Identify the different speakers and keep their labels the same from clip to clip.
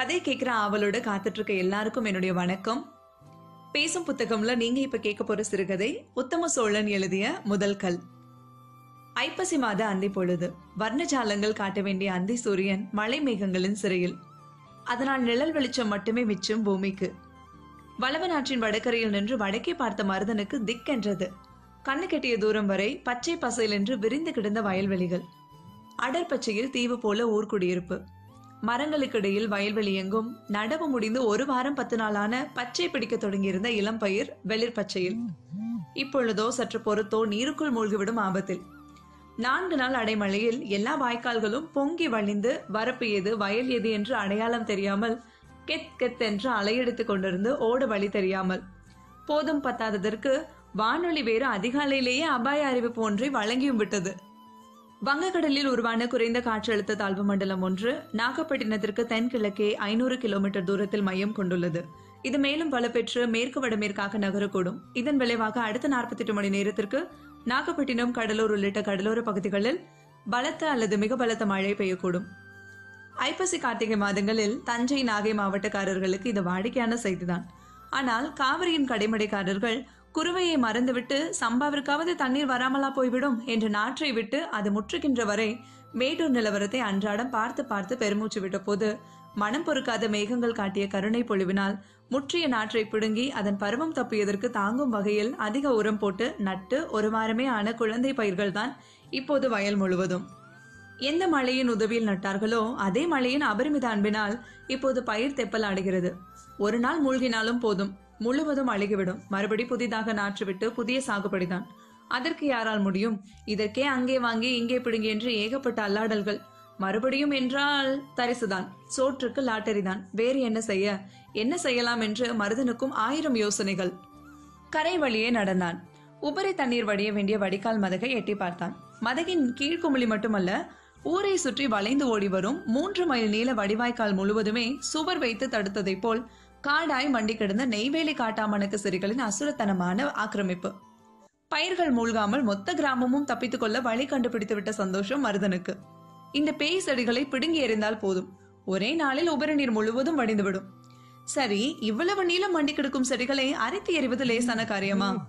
Speaker 1: கதை கேட்குற ஆவலோட காத்துட்டு இருக்க எல்லாருக்கும் என்னுடைய வணக்கம். பேசும் புத்தகம்ல நீங்க இப்ப கேட்க போற சிறுகதை உத்தம சோழன் எழுதிய முதல் கல். ஐப்பசி மாத அந்தி பொழுது வர்ணஜாலங்கள் காட்ட வேண்டிய அந்தி சூரியன் மலை மேகங்களின் சிறையில். அதனால் நிழல் வெளிச்சம் மட்டுமே மிச்சம் பூமிக்கு. வளவனாற்றின் வடகரையில் நின்று வடக்கே பார்த்த மருதனுக்கு திக்கென்றது கண்ணு கெட்டிய தூரம் வரை பச்சை பசையில் என்று விரிந்து கிடந்த வயல்வெளிகள். அடர்பச்சையில் தீவு போல ஊர்க்குடியிருப்பு மரங்களுக்கிடையில் வயல்வெளி எங்கும் நடவு முடிந்து ஒரு வாரம் பத்து நாளான பச்சை பிடிக்க தொடங்கியிருந்த இளம்பயிர் வெளிர் பச்சையில். இப்பொழுதோ சற்று பொறுத்தோ நீருக்குள் மூழ்கிவிடும் ஆபத்தில். நான்கு நாள் அடைமழையில் எல்லா வாய்க்கால்களும் பொங்கி வழிந்து வரப்பு எது வயல் எது என்று அடையாளம் தெரியாமல் கெத் கெத் என்று அலையெடுத்துக் கொண்டிருந்து ஓட வழி தெரியாமல். போதும் பத்தாததற்கு வானொலி வேறு அதிகாலையிலேயே அபாய அறிவிப்பு ஒன்றை வழங்கியும் விட்டது. வங்கக்கடலில் உருவான குறைந்த காற்றழுத்த தாழ்வு மண்டலம் ஒன்று நாகப்பட்டினத்திற்கு தென்கிழக்கே ஐநூறு கிலோமீட்டர் தூரத்தில் மையம் கொண்டுள்ளது. இது மேலும் வலுப்பெற்று மேற்கு வடமேற்காக நகரக்கூடும். இதன் விளைவாக அடுத்த நாற்பத்தி எட்டு மணி நேரத்திற்கு நாகப்பட்டினம் கடலூர் உள்ளிட்ட கடலோர பகுதிகளில் பலத்த அல்லது மிக பலத்த மழை பெய்யக்கூடும். ஐப்பசி கார்த்திகை மாதங்களில் தஞ்சை நாகை மாவட்டக்காரர்களுக்கு இது வாடிக்கையான செய்திதான். ஆனால் காவிரியின் கடைமடைக்காரர்கள் குருவையை மறந்துவிட்டு சம்பாவிற்காவது தண்ணீர் வராமலா போய்விடும் என்று நாற்றை விட்டு அது முற்றுகின்ற வரை மேட்டூர் நிலவரத்தை அன்றாடம் பார்த்து பார்த்து பெருமூச்சு விட்ட போது மனம் பொறுக்காத மேகங்கள் காட்டிய கருணை பொழிவினால் முற்றிய நாற்றை பிடுங்கி அதன் பருவம் தப்பியதற்கு தாங்கும் வகையில் அதிக உரம் போட்டு நட்டு ஒரு வாரமே ஆன குழந்தை பயிர்கள்தான் இப்போது வயல் முழுவதும். எந்த மழையின் உதவியில் நட்டார்களோ அதே மழையின் அபரிமித அன்பினால் இப்போது பயிர் தெப்பல் ஆடுகிறது ஒரு நாள் மூழ்கினாலும் போதும். முழுவதும் அழுகிவிடும். மறுபடி புதிதாக நாற்றுவிட்டு புதிய சாகுபடிதான். அதற்கு யாரால் முடியும்? இதற்கே அங்கே வாங்கி இங்கே பிடுங்கி என்று ஏகப்பட்ட அல்லாடல்கள். மறுபடியும் என்றால் தரிசுதான். சோற்றுக்கு லாட்டரி தான் வேறு என்ன செய்ய? என்ன செய்யலாம் என்று மருதனுக்கும் ஆயிரம் யோசனைகள். கரை வழியே நடந்தான். உபரி தண்ணீர் வடிய வேண்டிய வடிகால் மதகை எட்டி பார்த்தான். மதகின் கீழ்குமிழி மட்டுமல்ல ஊரை சுற்றி வளைந்து ஓடி வரும் மூன்று மைல் நீள வடிவாய்க்கால் முழுவதுமே சுவர் வைத்து தடுத்ததைப் போல் காடாய் மண்டி கிடந்த நெய்வேலி காட்டாமணக்கு சிறிகளின் அசுரத்தனமான ஆக்கிரமிப்பு. பயிர்கள் மூழ்காமல் மொத்த கிராமமும் தப்பித்துக் கொள்ள வழி கண்டுபிடித்து விட்ட சந்தோஷம் மருதனுக்கு. இந்த பேய் செடிகளை பிடுங்கி எறிந்தால் போதும். ஒரே நாளில் உபரி நீர் முழுவதும் வடிந்துவிடும். சரி இவ்வளவு நீளம் மண்டி கிடக்கும் செடிகளை அரைத்து எறிவது லேசான காரியமா?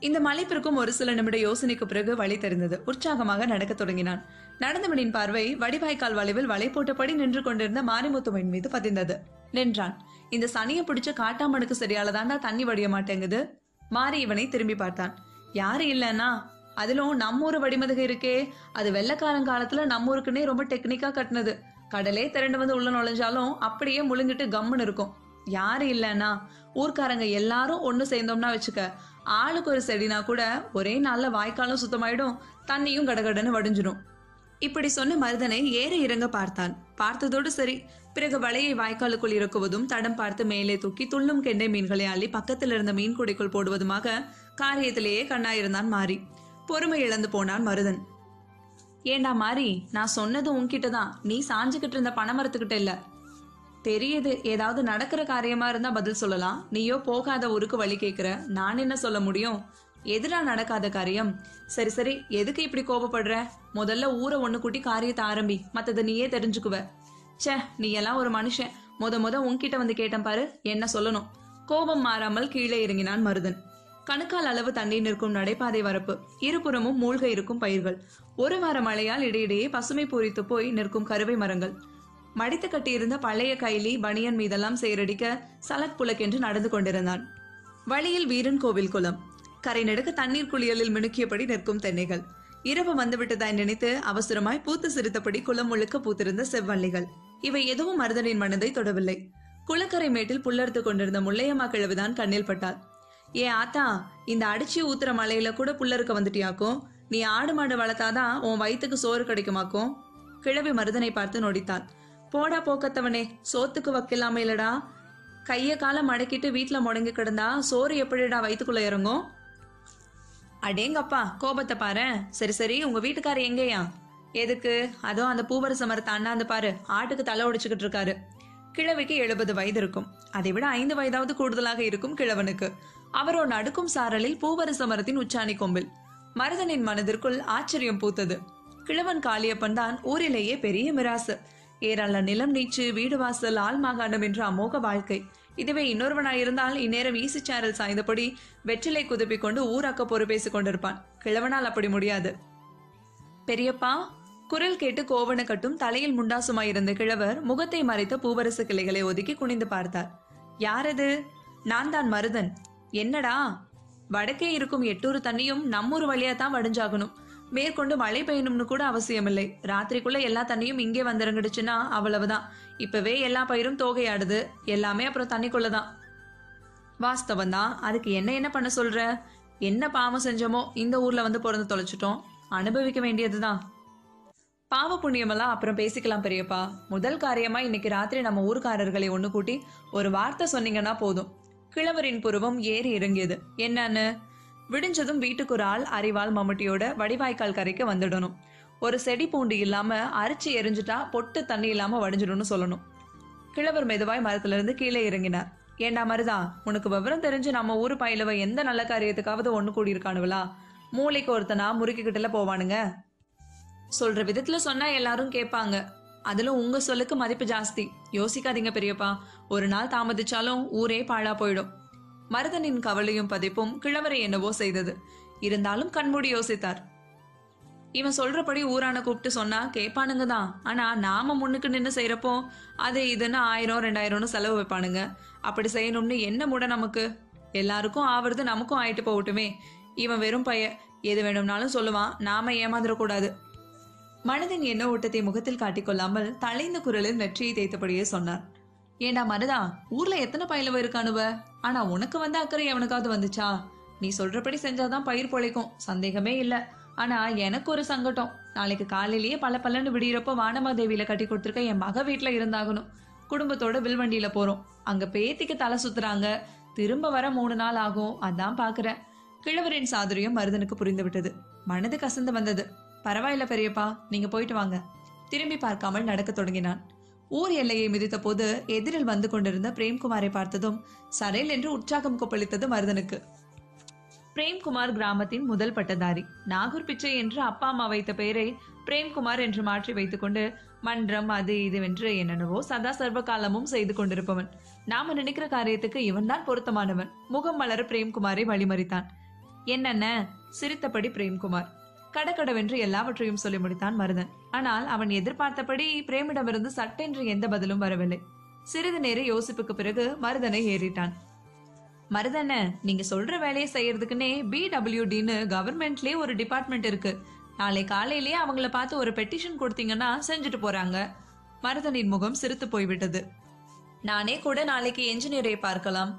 Speaker 1: இந்த மலைப்பிற்கும் ஒரு சில நிமிட யோசனைக்கு பிறகு வழி தெரிந்தது. உற்சாகமாக நடக்கத் தொடங்கினான். நடந்தவனின் பார்வை வடிவாய்க்கால் வளைவில் வலை போட்டபடி நின்று கொண்டிருந்த மாரிமுத்துவின் மீது பதிந்தது. நின்றான். இந்த சனியை பிடிச்ச காட்டாமனுக்கு சரியால தாண்டா தண்ணி வடிய மாட்டேங்குது. மாறி இவனை திரும்பி பார்த்தான். யாரு இல்லைன்னா அதிலும் நம்ம ஊரு வடிமதுக இருக்கே. அது வெள்ளக்காரன் காலத்துல நம்மூருக்குன்னே ரொம்ப டெக்னிக்கா கட்டினது. கடலே திரண்டு வந்து உள்ள நுழைஞ்சாலும் அப்படியே முழுங்கிட்டு கம்முன்னு இருக்கும். யாரு இல்லைன்னா ஊர்க்காரங்க எல்லாரும் ஒண்ணு சேர்ந்தோம்னா வச்சுக்க ஆளுக்கு ஒரு செடினா கூட ஒரே நாள்ல வாய்க்காலும் சுத்தமாயிடும் தண்ணியும் கடகடன்னு வடிஞ்சிடும் இப்படி சொன்ன மருதனை ஏற இறங்க பார்த்தான். பார்த்ததோடு சரி பிறகு வலையை வாய்க்காலுக்குள் இறக்குவதும் தடம் பார்த்து மேலே தூக்கி துள்ளும் கெண்டை மீன்களை அள்ளி பக்கத்தில் இருந்த மீன் குடைக்குள் போடுவதுமாக காரியத்திலேயே கண்ணாயிருந்தான் மாறி பொறுமை இழந்து போனான் மருதன். ஏண்டா மாறி நான் சொன்னது உன்கிட்ட தான். நீ சாஞ்சுக்கிட்டு இருந்த பணமரத்துக்கிட்ட இல்ல. தெரியுது ஏதாவது நடக்கிற காரியமா இருந்தா பதில் சொல்லலாம். நீயோ போகாத ஊருக்கு வழி கேக்குற. நான் என்ன சொல்ல முடியும்? எதிரா நடக்காத காரியம். சரி சரி எதுக்கு இப்படி கோபப்படுற? முதல்ல ஊரை ஒண்ணு கூட்டி காரியத்தை ஆரம்பி மத்தத நீயே தெரிஞ்சுக்குவ. ச்சே நீ எல்லாம் ஒரு மனுஷன். முத முத உன்கிட்ட வந்து கேட்டேன் பாரு என்ன சொல்லணும். கோபம் மாறாமல் கீழே இறங்கினான் மருதன். கணுக்கால் அளவு தண்ணீர் நிற்கும் நடைபாதை வரப்பு. இருபுறமும் மூழ்க இருக்கும் பயிர்கள். ஒரு வார மழையால் இடையிடையே பசுமை பூரித்து போய் நிற்கும் கருவை மரங்கள். மடித்து கட்டியிருந்த பழைய கைலி பனியன் மீதெல்லாம் சேரடிக்க சலக் புலக்கென்று நடந்து கொண்டிருந்தான். வழியில் வீரன் கோவில் குளம். கரை நெடுக்க தண்ணீர் குளியலில் மினுக்கியபடி நிற்கும் தென்னைகள். இரவு வந்துவிட்டதாய் நினைத்து அவசரமாய் பூத்து சிரித்தபடி குளம் முழுக்க பூத்திருந்த செவ்வள்ளிகள். இவை எதுவும் மருதனின் மனதை தொடவில்லை. குளக்கரை மேட்டில் புல்லறுத்து கொண்டிருந்த முல்லையம்மா கிழவுதான் கண்ணில் பட்டாள். ஏ ஆத்தா இந்த அடிச்சு ஊத்துற மலையில கூட புல்லறுக்க வந்துட்டியாக்கும் நீ ஆடு மாடு வளர்த்தாதான் உன் வயிற்றுக்கு சோறு கிடைக்குமாக்கும் கிழவி மருதனை பார்த்து நொடித்தாள். போடா போக்கத்தவனே சோத்துக்கு வக்கில்லாம இல்லடா. கைய காலை மடக்கிட்டு வீட்டுல முடங்கி கிடந்தா சோறு எப்படிடா வயிற்றுக்குள்ள இறங்கும்? அடேங்கப்பா கோபத்தை பாரு சரி சரி உங்க வீட்டுக்காரர் எங்கேயா? எதுக்கு? அதுவும் அந்த பூவரச மரத்தை அண்ணாந்து பாரு ஆட்டுக்கு தலை உடைச்சுக்கிட்டு இருக்காரு. கிழவிக்கு எழுபது வயது இருக்கும். அதை விட ஐந்து வயதாவது கூடுதலாக இருக்கும் கிழவனுக்கு. அவரோ நடுக்கும் சாரலில் பூவரச மரத்தின் உச்சாணி கொம்பில். மருதனின் மனதிற்குள் ஆச்சரியம் பூத்தது. கிழவன் காளியப்பன் தான் ஊரிலேயே பெரிய மிராசு. ஏராள நிலம் நீச்சு வீடு வாசல் ஆள் மாகாணம் என்ற அமோக வாழ்க்கை. இதுவே இன்னொருவனாயிருந்தால் இந்நேரம் ஈசி சேனல் சாய்ந்தபடி வெற்றிலை குதப்பிக் கொண்டு ஊராக்க பொறுப்பேசிக் கொண்டிருப்பான். கிழவனால் அப்படி முடியாது. பெரியப்பா குரல் கேட்டு கோவண கட்டும் தலையில் முண்டாசுமாயிருந்த கிழவர் முகத்தை மறைத்த பூவரசு கிளைகளை ஒதுக்கி குனிந்து பார்த்தார். யாரது? நான் தான் மருதன். என்னடா? வடக்கே இருக்கும் எட்டூர் தண்ணியும் நம்மூர் வழியா தான் வடிஞ்சாகணும். மேற்கொண்டு மழை பெய்யணும்னு கூட அவசியமில்லை. ராத்திரிக்குள்ள எல்லா தண்ணியும் இங்கே வந்திறங்கிடுச்சுன்னா அவ்வளவுதான். இப்பவே எல்லா பயிரும் தோகையாடுது. எல்லாமே அப்புறம் தண்ணிக்குள்ளதான். வாஸ்தவம் தான் அதுக்கு என்ன என்ன பண்ண சொல்ற? என்ன பாவம் செஞ்சோமோ இந்த ஊர்ல வந்து பிறந்து தொலைச்சிட்டோம். அனுபவிக்க வேண்டியதுதான். பாவ புண்ணியமெல்லாம் அப்புறம் பேசிக்கலாம் பெரியப்பா. முதல் காரியமா இன்னைக்கு ராத்திரி நம்ம ஊர்க்காரர்களை ஒண்ணு கூட்டி ஒரு வார்த்தை சொன்னீங்கன்னா போதும். கிழவரின் புருவம் ஏறி இறங்கியது. என்னன்னு? விடிஞ்சதும் வீட்டுக்கு ஒரு ஆள் அறிவாள் மம்முட்டியோட வடிவாய்க்கால் கரைக்கு வந்துடணும். ஒரு செடி பூண்டு இல்லாம அரிச்சு எரிஞ்சுட்டா பொட்டு தண்ணி இல்லாம வடிஞ்சிடும்னு சொல்லணும். கிழவர் மெதுவாய் மரத்துல இருந்து கீழே இறங்கினார். ஏண்டா மருதா உனக்கு விவரம் தெரிஞ்சு நம்ம ஊர் பயிலவ எந்த நல்ல காரியத்துக்காவது ஒண்ணு கூடியிருக்கானுவலா மூளைக்கு ஒருத்தனா முறுக்கிக்கிட்டல போவானுங்க. சொல்ற விதத்துல சொன்னா எல்லாரும் கேட்பாங்க. அதுல உங்க சொல்லுக்கு மதிப்பு ஜாஸ்தி. யோசிக்காதீங்க பெரியப்பா. ஒரு நாள் தாமதிச்சாலும் ஊரே பாழா போயிடும். மருதனின் கவலையும் பதிப்பும் கிழவரை என்னவோ செய்தது. இருந்தாலும் கண்மூடி யோசித்தார். இவன் சொல்றபடி ஊரான கூப்பிட்டு சொன்னா கேட்பானுங்க தான் ஆனா நாம முன்னுக்கு நின்று செய்யறப்போ அது இதுன்னு ஆயிரம் ரெண்டாயிரம்னு செலவு வைப்பானுங்க. அப்படி செய்யணும்னு என்ன முட நமக்கு? எல்லாருக்கும் ஆவறது நமக்கும் ஆயிட்டு போகட்டுமே. இவன் வெறும் பைய எது வேணும்னாலும் சொல்லுவான். நாம ஏமாந்துடக்கூடாது. மனதின் எண்ண ஓட்டத்தை முகத்தில் காட்டிக்கொள்ளாமல் தலைந்த குரலில் நெற்றியை தேய்த்தபடியே சொன்னார். ஏண்டா மருதா ஊர்ல எத்தனை பயிலவ இருக்கானுவ? ஆனா உனக்கு வந்த அக்கறை எவனுக்காவது வந்துச்சா? நீ சொல்றபடி செஞ்சாதான் பயிர் பொழைக்கும் சந்தேகமே இல்ல. ஆனா எனக்கு ஒரு சங்கடம். நாளைக்கு காலையிலேயே பல பலன்னு விடியிறப்ப வானமாதேவியில கட்டி கொடுத்துருக்க என் மக வீட்டுல இருந்தாகணும். குடும்பத்தோட வில்வண்டியில போறோம். அங்க பேத்திக்கு தலை சுத்துறாங்க. திரும்ப வர மூணு நாள் ஆகும் அதான் பாக்குறேன். கிழவரின் சாதுரியம் மருதனுக்கு புரிந்து விட்டது மனது கசந்து வந்தது. பரவாயில்ல பெரியப்பா நீங்க போயிட்டு வாங்க. திரும்பி பார்க்காமல் நடக்க தொடங்கினான். ஊர் எல்லையை மிதித்த போது எதிரில் வந்து கொண்டிருந்த பிரேம்குமாரை பார்த்ததும் சடையில் என்று உற்சாகம் கொப்பளித்தது மருதனுக்கு. பிரேம்குமார் கிராமத்தின் முதல் பட்டதாரி. நாகூர் பிச்சை என்று அப்பா அம்மா வைத்த பெயரை பிரேம்குமார் என்று மாற்றி வைத்துக்கொண்டு மன்றம் அது இதுவென்று என்னென்னவோ சதா சர்வ காலமும் செய்து கொண்டிருப்பவன். நாம நினைக்கிற காரியத்துக்கு இவன்தான் பொருத்தமானவன். முகம் மலர பிரேம்குமாரை வழிமறித்தான். என்னென்ன? சிரித்தபடி பிரேம்குமார். கடகடவென்று எல்லாவற்றையும் சொல்லி முடித்தான் மருதன். ஆனால் அவன் எதிர்பார்த்தபடி பிரேமிடமிருந்து சட்டென்று எந்த பதிலும் வரவில்லை. சிறிது நேர யோசிப்புக்கு பிறகு மருதனை ஏறிட்டான். மருதண்ண நீங்க சொல்ற வேலையை செய்யறதுக்குன்னே பிடபிள்யூடின்னு கவர்மெண்ட்லயே ஒரு டிபார்ட்மெண்ட் இருக்கு. நாளை காலையிலேயே அவங்கள பார்த்து ஒரு பெட்டிஷன் கொடுத்தீங்கன்னா செஞ்சுட்டு போறாங்க. மருதனின் முகம் சிரித்து போய்விட்டது. நானே கூட நாளைக்கு என்ஜினியரை பார்க்கலாம்.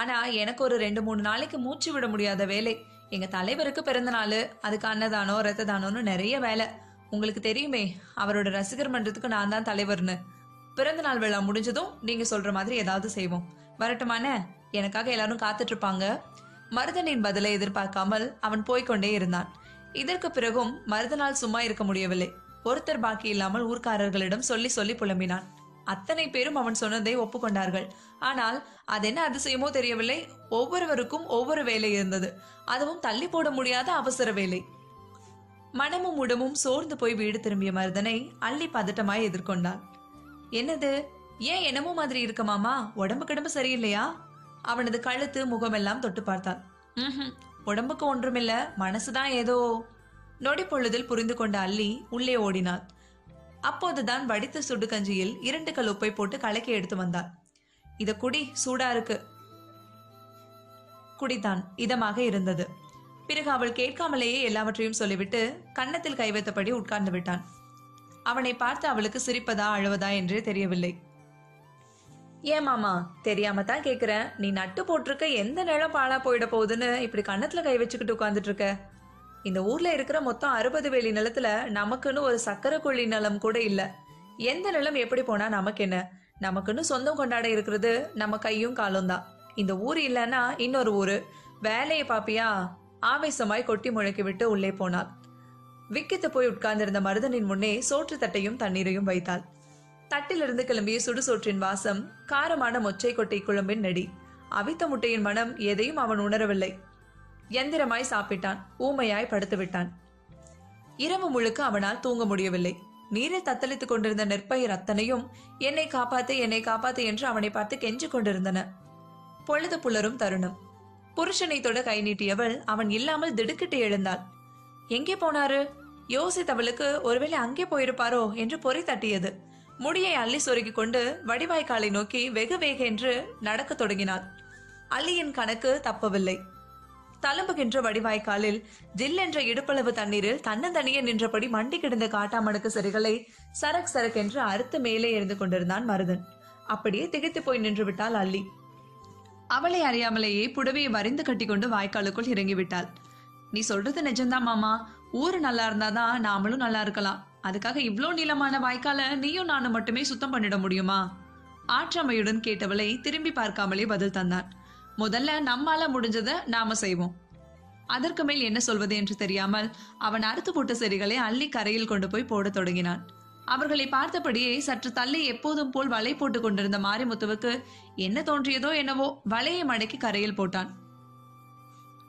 Speaker 1: ஆனா எனக்கு ஒரு ரெண்டு மூணு நாளைக்கு மூச்சு விட முடியாத வேலை. எங்க தலைவருக்கு பிறந்த நாள் அதுக்கு அன்னதானம் ரத்த தானம்னு நிறைய வேலை. உங்களுக்கு தெரியுமே அவரோட ரசிகர் மன்றத்துக்கு நான் தான் தலைவர்னு. பிறந்த நாள் விழா முடிஞ்சதும் நீங்க சொல்ற மாதிரி ஏதாவது செய்வோம். வரட்டுமான எனக்காக எல்லாரும் காத்துட்டு இருப்பாங்க மருதனின் பதிலை எதிர்பார்க்காமல் அவன் போய்க்கொண்டே இருந்தான். இதற்கு பிறகும் மருதனால் சும்மா இருக்க முடியவில்லை. ஒருத்தர் பாக்கி இல்லாமல் ஊர்க்காரர்களிடம் சொல்லி சொல்லி புலம்பினான். அத்தனை பேரும் அவன் சொன்னதை ஒப்புக்கொண்டார்கள். ஆனால் அது என்ன அதிசயமோ தெரியவில்லை. ஒவ்வொருவருக்கும் ஒவ்வொரு வேலை இருந்தது. அதுவும் தள்ளி போட முடியாத அவசர வேலை. மனமும் உடமும் சோர்ந்து போய் வீடு திரும்பிய மருதனை அள்ளி பதட்டமாய் எதிர்கொண்டான் என்னது? ஏன் என்னமோ மாதிரி இருக்க மாமா? உடம்பு கிடம்பு சரியில்லையா? அவனது கழுத்து முகமெல்லாம் தொட்டு பார்த்தான் ம் உடம்புக்கு ஒன்றுமில்ல. மனசுதான் ஏதோ. நொடி பொழுதில் புரிந்து கொண்ட அள்ளி உள்ளே ஓடினான் அப்போதுதான் வடித்த சுடு கஞ்சியில் இரண்டு கல் உப்பை போட்டு கலக்கி எடுத்து வந்தாள். இத குடி சூடா இருக்கு. குடித்தான். இதமாக இருந்தது. பிறகு அவள் கேட்காமலேயே எல்லாவற்றையும் சொல்லிவிட்டு கன்னத்தில் கை வைத்தபடி உட்கார்ந்து விட்டான். அவனை பார்த்து அவளுக்கு சிரிப்பதா அழுவதா என்றே தெரியவில்லை. ஏன் மாமா தெரியாம தான் கேக்குறேன். நீ நட்டு போட்டிருக்க எந்த நிலம் பாழா போயிட போகுதுன்னு இப்படி கன்னத்துல கை வச்சுக்கிட்டு உட்காந்துட்டு இருக்க? இந்த ஊர்ல இருக்கிற மொத்தம் அறுபது வேலி நிலத்துல நமக்குன்னு ஒரு சக்கரை கொள்ளி நிலம் கூட இல்ல. எந்த நிலம் எப்படி போனா நமக்கு என்ன? நமக்குன்னு சொந்தம் கொண்டாட இருக்கிறது நம்ம கையும் காலும் தான். இந்த ஊர் இல்லைன்னா இன்னொரு ஊரு. வேலையை பாப்பியா? ஆவேசமாய் கொட்டி முழக்கி விட்டு உள்ளே போனாள். விக்கித்து போய் உட்கார்ந்திருந்த மருதனின் முன்னே சோற்று தட்டையும் தண்ணீரையும் வைத்தாள். தட்டிலிருந்து கிளம்பிய சுடுசோற்றின் வாசம் காரமான மொச்சை கொட்டை குழம்பின் நெடி. அவித்த முட்டையின் மனம் எதையும் அவன் உணரவில்லை. எந்திரமாய் சாப்பிட்டான் ஊமையாய் படுத்து விட்டான் இரவு முழுக்க அவனால் தூங்க முடியவில்லை. நீரில் தத்தளித்துக் கொண்டிருந்த நெற்பயிர் அத்தனையும் என்னை காப்பாத்து என்னை காப்பாத்து என்று அவனை பார்த்து கெஞ்சிக் கொண்டிருந்தன. பொழுது புலரும் தருணம். புருஷனை தொட கை நீட்டியவள் அவன் இல்லாமல் திடுக்கிட்டு எழுந்தாள். எங்கே போனாரு? யோசித்தவளுக்கு ஒருவேளை அங்கே போயிருப்பாரோ? என்று பொறி தட்டியது. முடியை அள்ளி சொருகி கொண்டு வடிவாய்க்காலை நோக்கி வெகு வேக என்று நடக்கத் தொடங்கினாள். அள்ளியின் கணக்கு தப்பவில்லை. தழும்புகின்ற வடிவாய்க்காலில் ஜில்லென்ற இடுப்பளவு தண்ணீரில் தன்னந்தனியே நின்றபடி மண்டி கிடந்த காட்டாமணுக்கு சரிகளை சரக் சரக் என்று அறுத்து மேலே எரிந்து கொண்டிருந்தான் மருதன். அப்படியே திகைத்து போய் நின்று விட்டாள் அள்ளி அவளை அறியாமலேயே புடவையை வரிந்து கட்டிக்கொண்டு வாய்க்காலுக்குள் இறங்கி விட்டாள். நீ சொல்றது நிஜம்தான் மாமா. ஊரு நல்லா இருந்தாதான் நாமளும் நல்லா இருக்கலாம். அதுக்காக இவ்ளோ நீளமான வாய்க்கால நீயும் நானும் மட்டுமே சுத்தம் பண்ணிட முடியுமா? ஆற்றமையுடன் கேட்டவளை திரும்பி பார்க்காமலே பதில் தந்தான். முதல்ல நம்மால முடிஞ்சதை நாம செய்வோம். அதற்கு மேல் என்ன சொல்வது என்று தெரியாமல் அவன் அறுத்து போட்ட செடிகளை அள்ளி கரையில் கொண்டு போய் போடத் தொடங்கினான். அவர்களை பார்த்தபடியே சற்று தள்ளி எப்போதும் போல் வலை போட்டுக் கொண்டிருந்த மாரிமுத்துவுக்கு என்ன தோன்றியதோ என்னவோ வலையை மடக்கி கரையில் போட்டான்.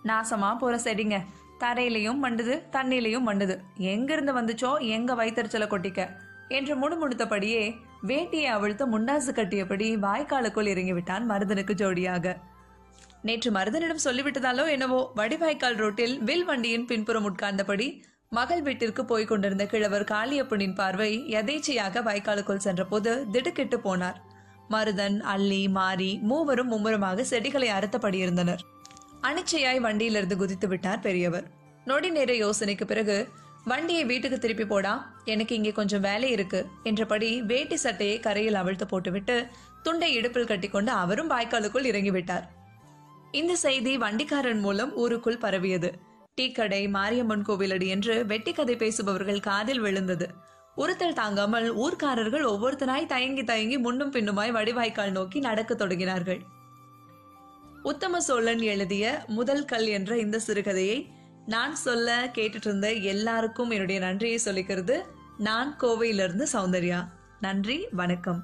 Speaker 1: நாசமா போற செடிங்க. தரையிலையும் மண்டுது தண்ணிலையும் மண்டுது. எங்கிருந்து வந்துச்சோ எங்க வைத்தறிச்சல கொட்டிக்க? என்று முணுமுணுத்தபடியே வேட்டியை அவிழ்த்து முண்டாசு கட்டியபடி வாய்க்காலுக்குள் இறங்கி விட்டான் மருதனுக்கு ஜோடியாக. நேற்று மருதனிடம் சொல்லிவிட்டதாலோ என்னவோ வடிவாய்க்கால் ரோட்டில் வில் வண்டியின் பின்புறம் உட்கார்ந்தபடி மகள் வீட்டிற்கு போய்க் கொண்டிருந்த கிழவர் காளியப்பனின் பார்வை எதேச்சையாக வாய்க்காலுக்குள் சென்றபோது திடுக்கிட்டு போனார். மருதன் அள்ளி மாறி மூவரும் மும்முரமாக செடிகளை அறுத்தபடி இருந்தனர். அனிச்சையாய் வண்டியிலிருந்து குதித்து விட்டார் பெரியவர். நொடி நேர யோசனைக்கு பிறகு வண்டியை வீட்டுக்கு திருப்பி போடா எனக்கு இங்கே கொஞ்சம் வேலை இருக்கு என்றபடி வேட்டி சட்டையை கரையில் அவிழ்த்து போட்டுவிட்டு துண்டை இடுப்பில் கட்டிக்கொண்டு அவரும் வாய்க்காலுக்குள் இறங்கிவிட்டார். இந்த செய்தி வண்டிக்காரன் மூலம் ஊருக்குள் பரவியது. டீ கடை மாரியம்மன் கோவிலடி என்று வெட்டி கதை பேசுபவர்கள் காதில் விழுந்தது. உறுத்தல் தாங்காமல் ஊர்க்காரர்கள் ஒவ்வொருத்தனாய் தயங்கி தயங்கி முன்னும் பின்னுமாய் வடிவாய்க்கால் நோக்கி நடக்கத் தொடங்கினார்கள். உத்தம சோழன் எழுதிய முதல் கல் என்ற இந்த சிறுகதையை நான் சொல்ல கேட்டுட்டு இருந்த எல்லாருக்கும் என்னுடைய நன்றியை சொல்லிக்கிறது நான் கோவையிலிருந்து சௌந்தர்யா. நன்றி வணக்கம்.